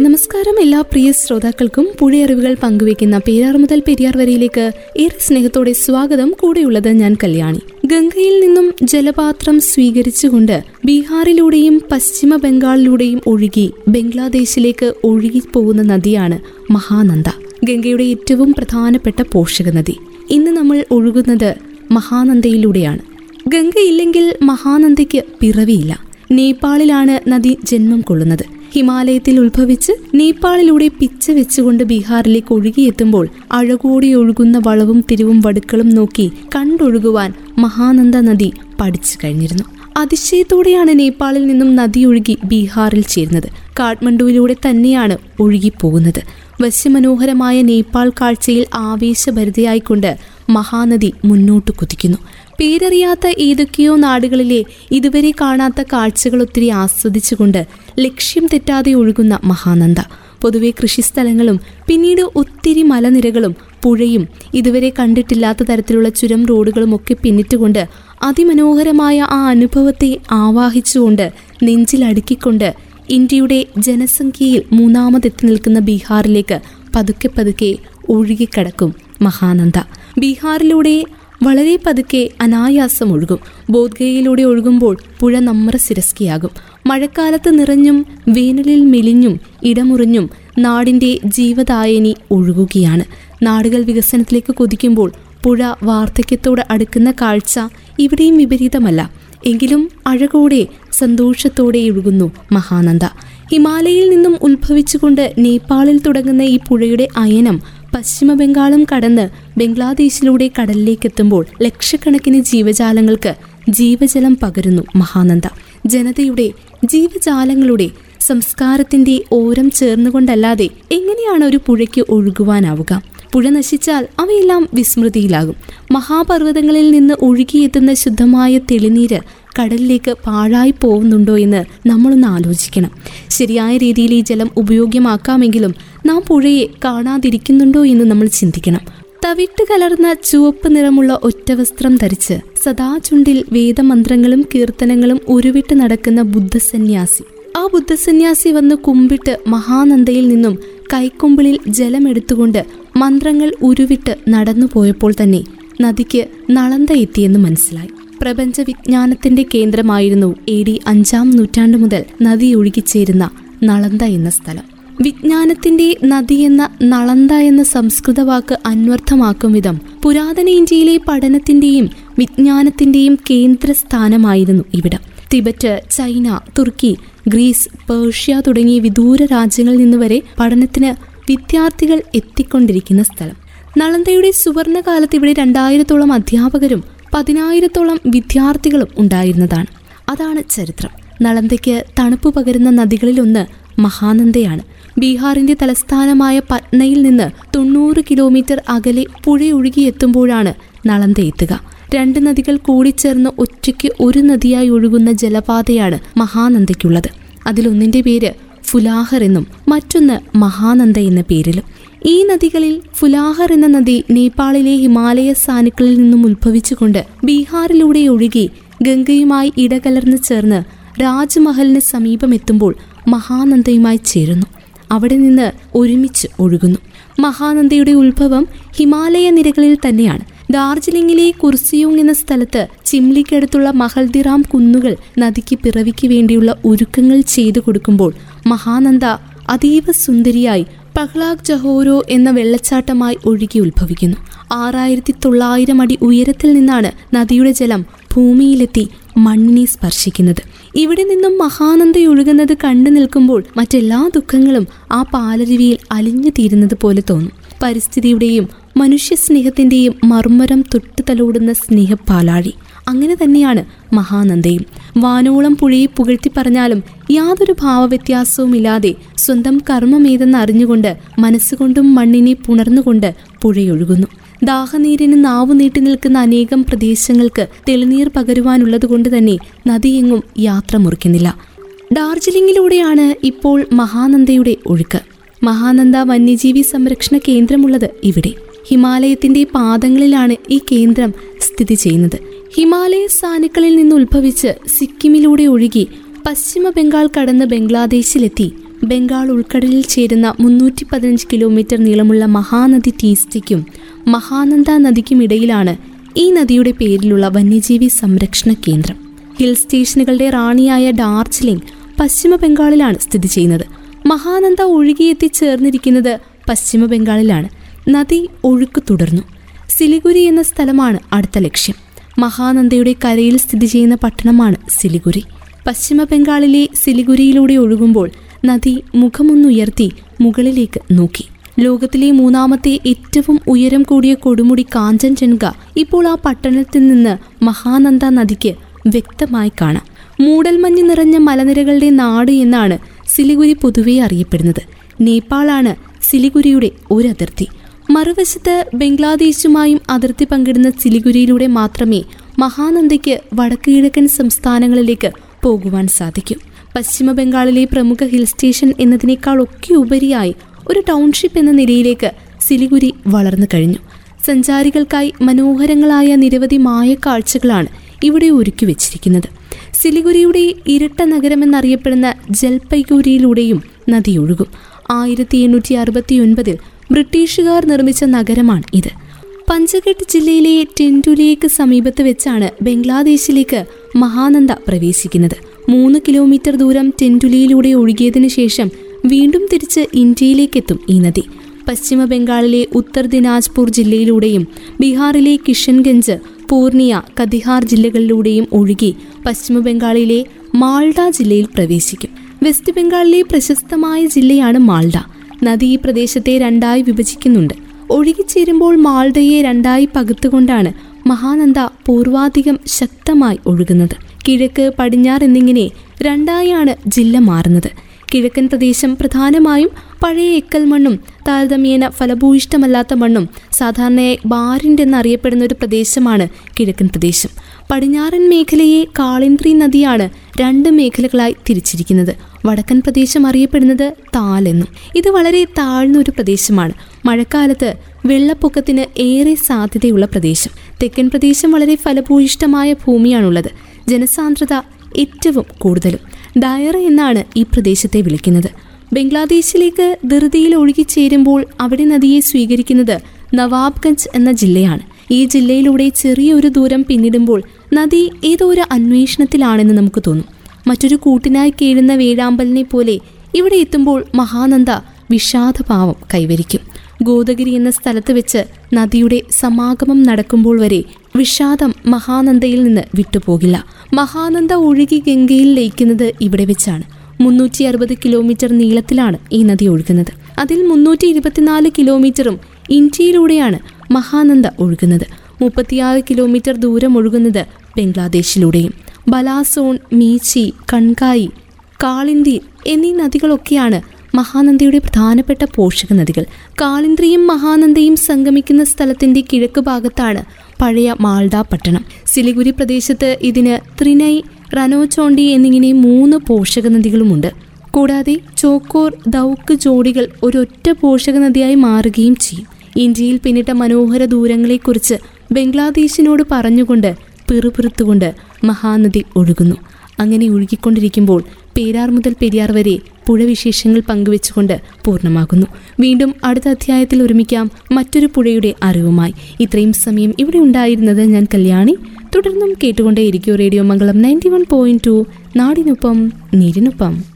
നമസ്കാരം എല്ലാ പ്രിയ ശ്രോതാക്കൾക്കും പുഴയറിവുകൾ പങ്കുവയ്ക്കുന്ന പേരാർ മുതൽ പെരിയാർ വരയിലേക്ക് ഏറെ സ്നേഹത്തോടെ സ്വാഗതം. കൂടെയുള്ളത് ഞാൻ കല്യാണി. ഗംഗയിൽ നിന്നും ജലപാത്രം സ്വീകരിച്ചുകൊണ്ട് ബീഹാറിലൂടെയും പശ്ചിമ ബംഗാളിലൂടെയും ഒഴുകി ബംഗ്ലാദേശിലേക്ക് ഒഴുകി പോകുന്ന നദിയാണ് മഹാനന്ദ. ഗംഗയുടെ ഏറ്റവും പ്രധാനപ്പെട്ട പോഷക നദി. ഇന്ന് നമ്മൾ ഒഴുകുന്നത് മഹാനന്ദയിലൂടെയാണ്. ഗംഗയില്ലെങ്കിൽ മഹാനന്ദയ്ക്ക് പിറവിയില്ല. നേപ്പാളിലാണ് നദി ജന്മം കൊള്ളുന്നത്. ഹിമാലയത്തിൽ ഉത്ഭവിച്ച് നേപ്പാളിലൂടെ പിച്ച വെച്ചുകൊണ്ട് ബീഹാറിലേക്ക് ഒഴുകിയെത്തുമ്പോൾ അഴകോടി ഒഴുകുന്ന വളവും തിരിവും വടുക്കളും നോക്കി കണ്ടൊഴുകുവാൻ മഹാനന്ദ നദി പഠിച്ചു കഴിഞ്ഞിരുന്നു. അതിശയത്തോടെയാണ് നേപ്പാളിൽ നിന്നും നദി ഒഴുകി ബീഹാറിൽ ചേരുന്നത്. കാഠ്മണ്ഡുവിലൂടെ തന്നെയാണ് ഒഴുകിപ്പോകുന്നത്. വശ്യമനോഹരമായ നേപ്പാൾ കാഴ്ചയിൽ ആവേശഭരിതയായിക്കൊണ്ട് മഹാനദി മുന്നോട്ട് കുതിക്കുന്നു. പേരറിയാത്ത ഏതൊക്കെയോ നാടുകളിലെ ഇതുവരെ കാണാത്ത കാഴ്ചകൾ ഒത്തിരി ആസ്വദിച്ചുകൊണ്ട് ലക്ഷ്യം തെറ്റാതെ ഒഴുകുന്ന മഹാനന്ദ. പൊതുവെ കൃഷിസ്ഥലങ്ങളും പിന്നീട് ഒത്തിരി മലനിരകളും പുഴയും ഇതുവരെ കണ്ടിട്ടില്ലാത്ത തരത്തിലുള്ള ചുരം റോഡുകളും ഒക്കെ പിന്നിട്ടുകൊണ്ട് അതിമനോഹരമായ ആ അനുഭവത്തെ ആവാഹിച്ചുകൊണ്ട് നെഞ്ചിലടുക്കിക്കൊണ്ട് ഇന്ത്യയുടെ ജനസംഖ്യയിൽ മൂന്നാമതെത്തി നിൽക്കുന്ന ബീഹാറിലേക്ക് പതുക്കെ പതുക്കെ ഒഴുകിക്കടക്കും മഹാനന്ദ. ബീഹാറിലൂടെ വളരെ പതുക്കെ അനായാസം ഒഴുകും. ബോധ്ഗയയിലൂടെ ഒഴുകുമ്പോൾ പുഴ നമ്മറ സിരസ്കിയാകും മഴക്കാലത്ത് നിറഞ്ഞും വേനലിൽ മെലിഞ്ഞും ഇടമുറിഞ്ഞും നാടിന്റെ ജീവദായനി ഒഴുകുകയാണ്. നാടുകൾ വികസനത്തിലേക്ക് കൊതിക്കുമ്പോൾ പുഴ വാർദ്ധക്യത്തോട് അടുക്കുന്ന കാഴ്ച ഇവിടെയും വിപരീതമല്ല. എങ്കിലും അഴകോടെ സന്തോഷത്തോടെ ഒഴുകുന്നു മഹാനന്ദ. ഹിമാലയിൽ നിന്നും ഉത്ഭവിച്ചുകൊണ്ട് നേപ്പാളിൽ തുടങ്ങുന്ന ഈ പുഴയുടെ അയനം പശ്ചിമ ബംഗാളും കടന്ന് ബംഗ്ലാദേശിലൂടെ കടലിലേക്ക് എത്തുമ്പോൾ ലക്ഷക്കണക്കിന് ജീവജാലങ്ങൾക്ക് ജീവജലം പകരുന്നു മഹാനന്ദ. ജനതയുടെ ജീവജാലങ്ങളുടെ സംസ്കാരത്തിന്റെ ഓരം ചേർന്നുകൊണ്ടല്ലാതെ എങ്ങനെയാണ് ഒരു പുഴയ്ക്ക് ഒഴുകുവാനാവുക? പുഴ നശിച്ചാൽ അവയെല്ലാം വിസ്മൃതിയിലാകും. മഹാപർവതങ്ങളിൽ നിന്ന് ഒഴുകിയെത്തുന്ന ശുദ്ധമായ തെളിനീര് കടലിലേക്ക് പാഴായി പോകുന്നുണ്ടോ എന്ന് നമ്മളൊന്ന് ആലോചിക്കണം. ശരിയായ രീതിയിൽ ഈ ജലം ഉപയോഗ്യമാക്കാമെങ്കിലും നാം പുഴയെ കാണാതിരിക്കുന്നുണ്ടോ എന്ന് നമ്മൾ ചിന്തിക്കണം. തവിട്ട് കലർന്ന ചുവപ്പ് നിറമുള്ള ഒറ്റവസ്ത്രം ധരിച്ച് സദാ ചുണ്ടിൽ വേദമന്ത്രങ്ങളും കീർത്തനങ്ങളും ഉരുവിട്ട് നടക്കുന്ന ബുദ്ധസന്യാസി. ആ ബുദ്ധസന്യാസി വന്ന് കുമ്പിട്ട് മഹാനന്ദയിൽ നിന്നും കൈക്കൊമ്പിളിൽ ജലമെടുത്തുകൊണ്ട് മന്ത്രങ്ങൾ ഉരുവിട്ട് നടന്നു പോയപ്പോൾ തന്നെ നദിക്ക് നളന്ത എത്തിയെന്ന് മനസ്സിലായി. പ്രപഞ്ച വിജ്ഞാനത്തിന്റെ കേന്ദ്രമായിരുന്നു എ ഡി അഞ്ചാം നൂറ്റാണ്ട് മുതൽ നദി ഒഴുകിച്ചേരുന്ന നളന്ത എന്ന സ്ഥലം. വിജ്ഞാനത്തിന്റെ നദി എന്ന നളന്ത എന്ന സംസ്കൃത വാക്ക് അന്വർത്ഥമാക്കും വിധം പുരാതന ഇന്ത്യയിലെ പഠനത്തിന്റെയും വിജ്ഞാനത്തിന്റെയും കേന്ദ്രസ്ഥാനമായിരുന്നു ഇവിടം. തിബറ്റ് ചൈന തുർക്കി ഗ്രീസ് പേർഷ്യ തുടങ്ങിയ വിദൂര രാജ്യങ്ങളിൽ നിന്ന് വരെ പഠനത്തിന് വിദ്യാർത്ഥികൾ എത്തിക്കൊണ്ടിരിക്കുന്ന സ്ഥലം. നളന്തയുടെ സുവർണകാലത്ത് ഇവിടെ രണ്ടായിരത്തോളം അധ്യാപകരും പതിനായിരത്തോളം വിദ്യാർത്ഥികളും ഉണ്ടായിരുന്നതാണ്. അതാണ് ചരിത്രം. നളന്തയ്ക്ക് തണുപ്പ് പകരുന്ന നദികളിലൊന്ന് മഹാനന്ദയാണ്. ബീഹാറിന്റെ തലസ്ഥാനമായ പട്നയിൽ നിന്ന് തൊണ്ണൂറ് കിലോമീറ്റർ അകലെ പുഴയൊഴുകിയെത്തുമ്പോഴാണ് നളന്ത എത്തുക രണ്ട് നദികൾ കൂടിച്ചേർന്ന് ഒറ്റയ്ക്ക് ഒരു നദിയായി ഒഴുകുന്ന ജലപാതയാണ് മഹാനന്ദയ്ക്കുള്ളത്. അതിലൊന്നിന്റെ പേര് ഫുലാഹർ എന്നും മറ്റൊന്ന് മഹാനന്ദ എന്ന പേരിലും. ഈ നദികളിൽ ഫുലാഹർ എന്ന നദി നേപ്പാളിലെ ഹിമാലയ സാനുക്കളിൽ നിന്നും ഉത്ഭവിച്ചുകൊണ്ട് ബീഹാറിലൂടെ ഒഴുകി ഗംഗയുമായി ഇടകലർന്ന് ചേർന്ന് രാജ്മഹലിന് സമീപമെത്തുമ്പോൾ മഹാനന്ദയുമായി ചേരുന്നു. അവിടെ നിന്ന് ഒരുമിച്ച് ഒഴുകുന്നു. മഹാനന്ദയുടെ ഉത്ഭവം ഹിമാലയ നിരകളിൽ തന്നെയാണ്. ഡാർജിലിംഗിലെ കുർസിയോങ് എന്ന സ്ഥലത്ത് ചിംലിക്കടുത്തുള്ള മഹൽദിറാം കുന്നുകൾ നദിക്ക് പിറവിക്ക് വേണ്ടിയുള്ള ഒരുക്കങ്ങൾ ചെയ്തു കൊടുക്കുമ്പോൾ മഹാനന്ദ അതീവ സുന്ദരിയായി പഹ്ലാഗ് ജഹോരോ എന്ന വെള്ളച്ചാട്ടമായി ഒഴുകി ഉത്ഭവിക്കുന്നു. ആറായിരത്തി തൊള്ളായിരം അടി ഉയരത്തിൽ നിന്നാണ് നദിയുടെ ജലം ഭൂമിയിലെത്തി മണ്ണിനെ സ്പർശിക്കുന്നത്. ഇവിടെ നിന്നും മഹാനന്ദ മഹാനന്ദയൊഴുകുന്നത് കണ്ടു നിൽക്കുമ്പോൾ മറ്റെല്ലാ ദുഃഖങ്ങളും ആ പാലരുവിയിൽ അലിഞ്ഞു തീരുന്നത് പോലെ തോന്നും. പരിസ്ഥിതിയുടെയും മനുഷ്യ സ്നേഹത്തിന്റെയും മർമ്മരം തൊട്ടു തലോടുന്ന സ്നേഹപ്പാലാഴി. അങ്ങനെ തന്നെയാണ് മഹാനന്ദയും. വാനോളം പുഴയെ പുകഴ്ത്തി പറഞ്ഞാലും യാതൊരു ഭാവവ്യത്യാസവുമില്ലാതെ സ്വന്തം കർമ്മമേതെന്ന് അറിഞ്ഞുകൊണ്ട് മനസ്സുകൊണ്ടും മണ്ണിനെ പുണർന്നുകൊണ്ട് പുഴയൊഴുകുന്നു. ദാഹനീരിന് നാവു നീട്ടി നിൽക്കുന്ന അനേകം പ്രദേശങ്ങൾക്ക് തെളിനീർ പകരുവാനുള്ളതുകൊണ്ട് തന്നെ നദിയെങ്ങും യാത്ര മുറിക്കുന്നില്ല. ഡാർജിലിംഗിലൂടെയാണ് ഇപ്പോൾ മഹാനന്ദയുടെ ഒഴുക്ക്. മഹാനന്ദ വന്യജീവി സംരക്ഷണ കേന്ദ്രമുള്ളത് ഇവിടെ. ഹിമാലയത്തിന്റെ പാദങ്ങളിലാണ് ഈ കേന്ദ്രം സ്ഥിതി ചെയ്യുന്നത്. ഹിമാലയ സാനുക്കളിൽ നിന്ന് ഉത്ഭവിച്ച് സിക്കിമിലൂടെ ഒഴുകി പശ്ചിമ ബംഗാൾ കടന്ന് ബംഗ്ലാദേശിലെത്തി. ബംഗാൾ ഉൾക്കടലിൽ ചേരുന്ന മുന്നൂറ്റി പതിനഞ്ച് കിലോമീറ്റർ നീളമുള്ള മഹാനദി ടീസ്റ്റിക്കും മഹാനന്ദ നദിക്കുമിടയിലാണ് ഈ നദിയുടെ പേരിലുള്ള വന്യജീവി സംരക്ഷണ കേന്ദ്രം. ഹിൽ സ്റ്റേഷനുകളുടെ റാണിയായ ഡാർജിലിംഗ് പശ്ചിമ ബംഗാളിലാണ് സ്ഥിതി ചെയ്യുന്നത്. മഹാനന്ദ ഒഴുകിയെത്തി ചേർന്നിരിക്കുന്നത് പശ്ചിമ ബംഗാളിലാണ് നദി ഒഴുക്ക് തുടർന്നു. സിലിഗുരി എന്ന സ്ഥലമാണ് അടുത്ത ലക്ഷ്യം. മഹാനന്ദയുടെ കരയിൽ സ്ഥിതി ചെയ്യുന്ന പട്ടണമാണ് സിലിഗുരി. പശ്ചിമ ബംഗാളിലെ സിലിഗുരിയിലൂടെ ഒഴുകുമ്പോൾ നദി മുഖമൊന്നുയർത്തി മുകളിലേക്ക് നോക്കി. ലോകത്തിലെ മൂന്നാമത്തെ ഏറ്റവും ഉയരം കൂടിയ കൊടുമുടി കാഞ്ചൻജൻഗ ഇപ്പോൾ ആ പട്ടണത്തിൽ നിന്ന് മഹാനന്ദ നദിക്ക് വ്യക്തമായി കാണാം. മൂടൽമഞ്ഞ് നിറഞ്ഞ മലനിരകളുടെ നാട് എന്നാണ് സിലിഗുരി പൊതുവെ അറിയപ്പെടുന്നത്. നേപ്പാളാണ് സിലിഗുരിയുടെ ഒരു അതിർത്തി. മറുവശത്ത് ബംഗ്ലാദേശുമായും അതിർത്തി പങ്കിടുന്ന സിലിഗുരിയിലൂടെ മാത്രമേ മഹാനന്ദയ്ക്ക് വടക്ക് കിഴക്കൻ സംസ്ഥാനങ്ങളിലേക്ക് പോകുവാൻ സാധിക്കൂ. പശ്ചിമ ബംഗാളിലെ പ്രമുഖ ഹിൽ സ്റ്റേഷൻ എന്നതിനേക്കാൾ ഒക്കെ ഉപരിയായി ഒരു ടൗൺഷിപ്പ് എന്ന നിലയിലേക്ക് സിലിഗുരി വളർന്നു കഴിഞ്ഞു. സഞ്ചാരികൾക്കായി മനോഹരങ്ങളായ നിരവധി മായ കാഴ്ചകളാണ് ഇവിടെ ഒരുക്കി വെച്ചിരിക്കുന്നത്. സിലിഗുരിയുടെ ഇരട്ട നഗരമെന്നറിയപ്പെടുന്ന ജൽപൈഗുരിയിലൂടെയും നദി ഒഴുകും. ആയിരത്തി എണ്ണൂറ്റി അറുപത്തി ഒൻപതിൽ ബ്രിട്ടീഷുകാർ നിർമ്മിച്ച നഗരമാണ് ഇത്. പഞ്ചഘട്ട് ജില്ലയിലെ ടെൻഡുലേക്ക് സമീപത്ത് വെച്ചാണ് ബംഗ്ലാദേശിലേക്ക് മഹാനന്ദ പ്രവേശിക്കുന്നത്. മൂന്ന് കിലോമീറ്റർ ദൂരം ടെൻഡുലിയിലൂടെ ഒഴുകിയതിനു ശേഷം വീണ്ടും തിരിച്ച് ഇന്ത്യയിലേക്കെത്തും ഈ നദി. പശ്ചിമ ബംഗാളിലെ ഉത്തർ ദിനാജ്പൂർ ജില്ലയിലൂടെയും ബീഹാറിലെ കിഷൻഗഞ്ച് പൂർണിയ കതിഹാർ ജില്ലകളിലൂടെയും ഒഴുകി പശ്ചിമ ബംഗാളിലെ മാൾഡ ജില്ലയിൽ പ്രവേശിക്കും. വെസ്റ്റ് ബംഗാളിലെ പ്രശസ്തമായ ജില്ലയാണ് മാൾഡ. നദി ഈ പ്രദേശത്തെ രണ്ടായി വിഭജിക്കുന്നുണ്ട്. ഒഴുകിച്ചേരുമ്പോൾ മാൾഡയെ രണ്ടായി പകുത്തുകൊണ്ടാണ് മഹാനന്ദ പൂർവാധികം ശക്തമായി ഒഴുകുന്നത്. കിഴക്ക് പടിഞ്ഞാറ് എന്നിങ്ങനെ രണ്ടായാണ് ജില്ല മാറുന്നത്. കിഴക്കൻ പ്രദേശം പ്രധാനമായും പഴയ എക്കൽ മണ്ണും താരതമ്യേന ഫലഭൂയിഷ്ടമല്ലാത്ത മണ്ണും സാധാരണയായി ബാരിന്റെ എന്നറിയപ്പെടുന്ന ഒരു പ്രദേശമാണ് കിഴക്കൻ പ്രദേശം. പടിഞ്ഞാറൻ മേഖലയെ കാളിന്ദ്രി നദിയാണ് രണ്ട് മേഖലകളായി തിരിച്ചിരിക്കുന്നത്. വടക്കൻ പ്രദേശം അറിയപ്പെടുന്നത് താലെന്നും ഇത് വളരെ താഴ്ന്ന ഒരു പ്രദേശമാണ്. മഴക്കാലത്ത് വെള്ളപ്പൊക്കത്തിന് ഏറെ സാധ്യതയുള്ള പ്രദേശം. തെക്കൻ പ്രദേശം വളരെ ഫലഭൂയിഷ്ടമായ ഭൂമിയാണുള്ളത്. ജനസാന്ദ്രത ഏറ്റവും കൂടുതലും. ഡയറ എന്നാണ് ഈ പ്രദേശത്തെ വിളിക്കുന്നത്. ബംഗ്ലാദേശിലേക്ക് ധൃതിയിൽ ഒഴുകിച്ചേരുമ്പോൾ അവിടെ നദിയെ സ്വീകരിക്കുന്നത് നവാബ്ഗഞ്ച് എന്ന ജില്ലയാണ്. ഈ ജില്ലയിലൂടെ ചെറിയൊരു ദൂരം പിന്നിടുമ്പോൾ നദി ഏതോ ഒരു അന്വേഷണത്തിലാണെന്ന് നമുക്ക് തോന്നും. മറ്റൊരു കൂട്ടിനായി കേഴുന്ന വേഴാമ്പലിനെ പോലെ ഇവിടെ എത്തുമ്പോൾ മഹാനന്ദ വിഷാദഭാവം കൈവരിക്കും. ഗോദഗിരി എന്ന സ്ഥലത്ത് വെച്ച് നദിയുടെ സമാഗമം നടക്കുമ്പോൾ വരെ വിഷാദം മഹാനന്ദയിൽ നിന്ന് വിട്ടുപോകില്ല. മഹാനന്ദ ഒഴുകി ഗംഗയിൽ ലയിക്കുന്നത് ഇവിടെ വെച്ചാണ്. മുന്നൂറ്റി അറുപത് കിലോമീറ്റർ നീളത്തിലാണ് ഈ നദി ഒഴുകുന്നത്. അതിൽ മുന്നൂറ്റി ഇരുപത്തിനാല് കിലോമീറ്ററും ഇന്ത്യയിലൂടെയാണ് മഹാനന്ദ ഒഴുകുന്നത്. മുപ്പത്തിയാറ് കിലോമീറ്റർ ദൂരം ഒഴുകുന്നത് ബംഗ്ലാദേശിലൂടെയും. ബലാസോൺ മീച്ചി കൺകായി കാളിന്തി എന്നീ നദികളൊക്കെയാണ് മഹാനന്ദയുടെ പ്രധാനപ്പെട്ട പോഷക നദികൾ. കാളിന്ദ്രിയും മഹാനന്ദയും സംഗമിക്കുന്ന സ്ഥലത്തിന്റെ കിഴക്ക് ഭാഗത്താണ് പഴയ മാൾഡ പട്ടണം. സിലിഗുരി പ്രദേശത്ത് ഇതിന് ത്രിനൈ റനോചോണ്ടി എന്നിങ്ങനെ മൂന്ന് പോഷക നദികളുമുണ്ട്. കൂടാതെ ചോക്കോർ ദൗക്ക് ജോഡികൾ ഒരൊറ്റ പോഷക നദിയായി മാറുകയും ചെയ്യും. ഇന്ത്യയിൽ പിന്നിട്ട മനോഹര ദൂരങ്ങളെക്കുറിച്ച് ബംഗ്ലാദേശിനോട് പറഞ്ഞുകൊണ്ട് പിറുപിറുത്തുകൊണ്ട് മഹാനദി ഒഴുകുന്നു. അങ്ങനെ ഒഴുകിക്കൊണ്ടിരിക്കുമ്പോൾ പേരാർ മുതൽ പെരിയാർ വരെ പുഴ വിശേഷങ്ങൾ പങ്കുവെച്ചുകൊണ്ട് പൂർണമാകുന്നു. വീണ്ടും അടുത്ത അധ്യായത്തിൽ ഒരുമിക്കാം മറ്റൊരു പുഴയുടെ അറിവുമായി. ഇത്രയും സമയം ഇവിടെ ഉണ്ടായിരുന്നത് ഞാൻ കല്യാണി. തുടർന്നും കേട്ടുകൊണ്ടേയിരിക്കും radio Mangalam ninety one point two. നാടിനൊപ്പം നീരിനൊപ്പം.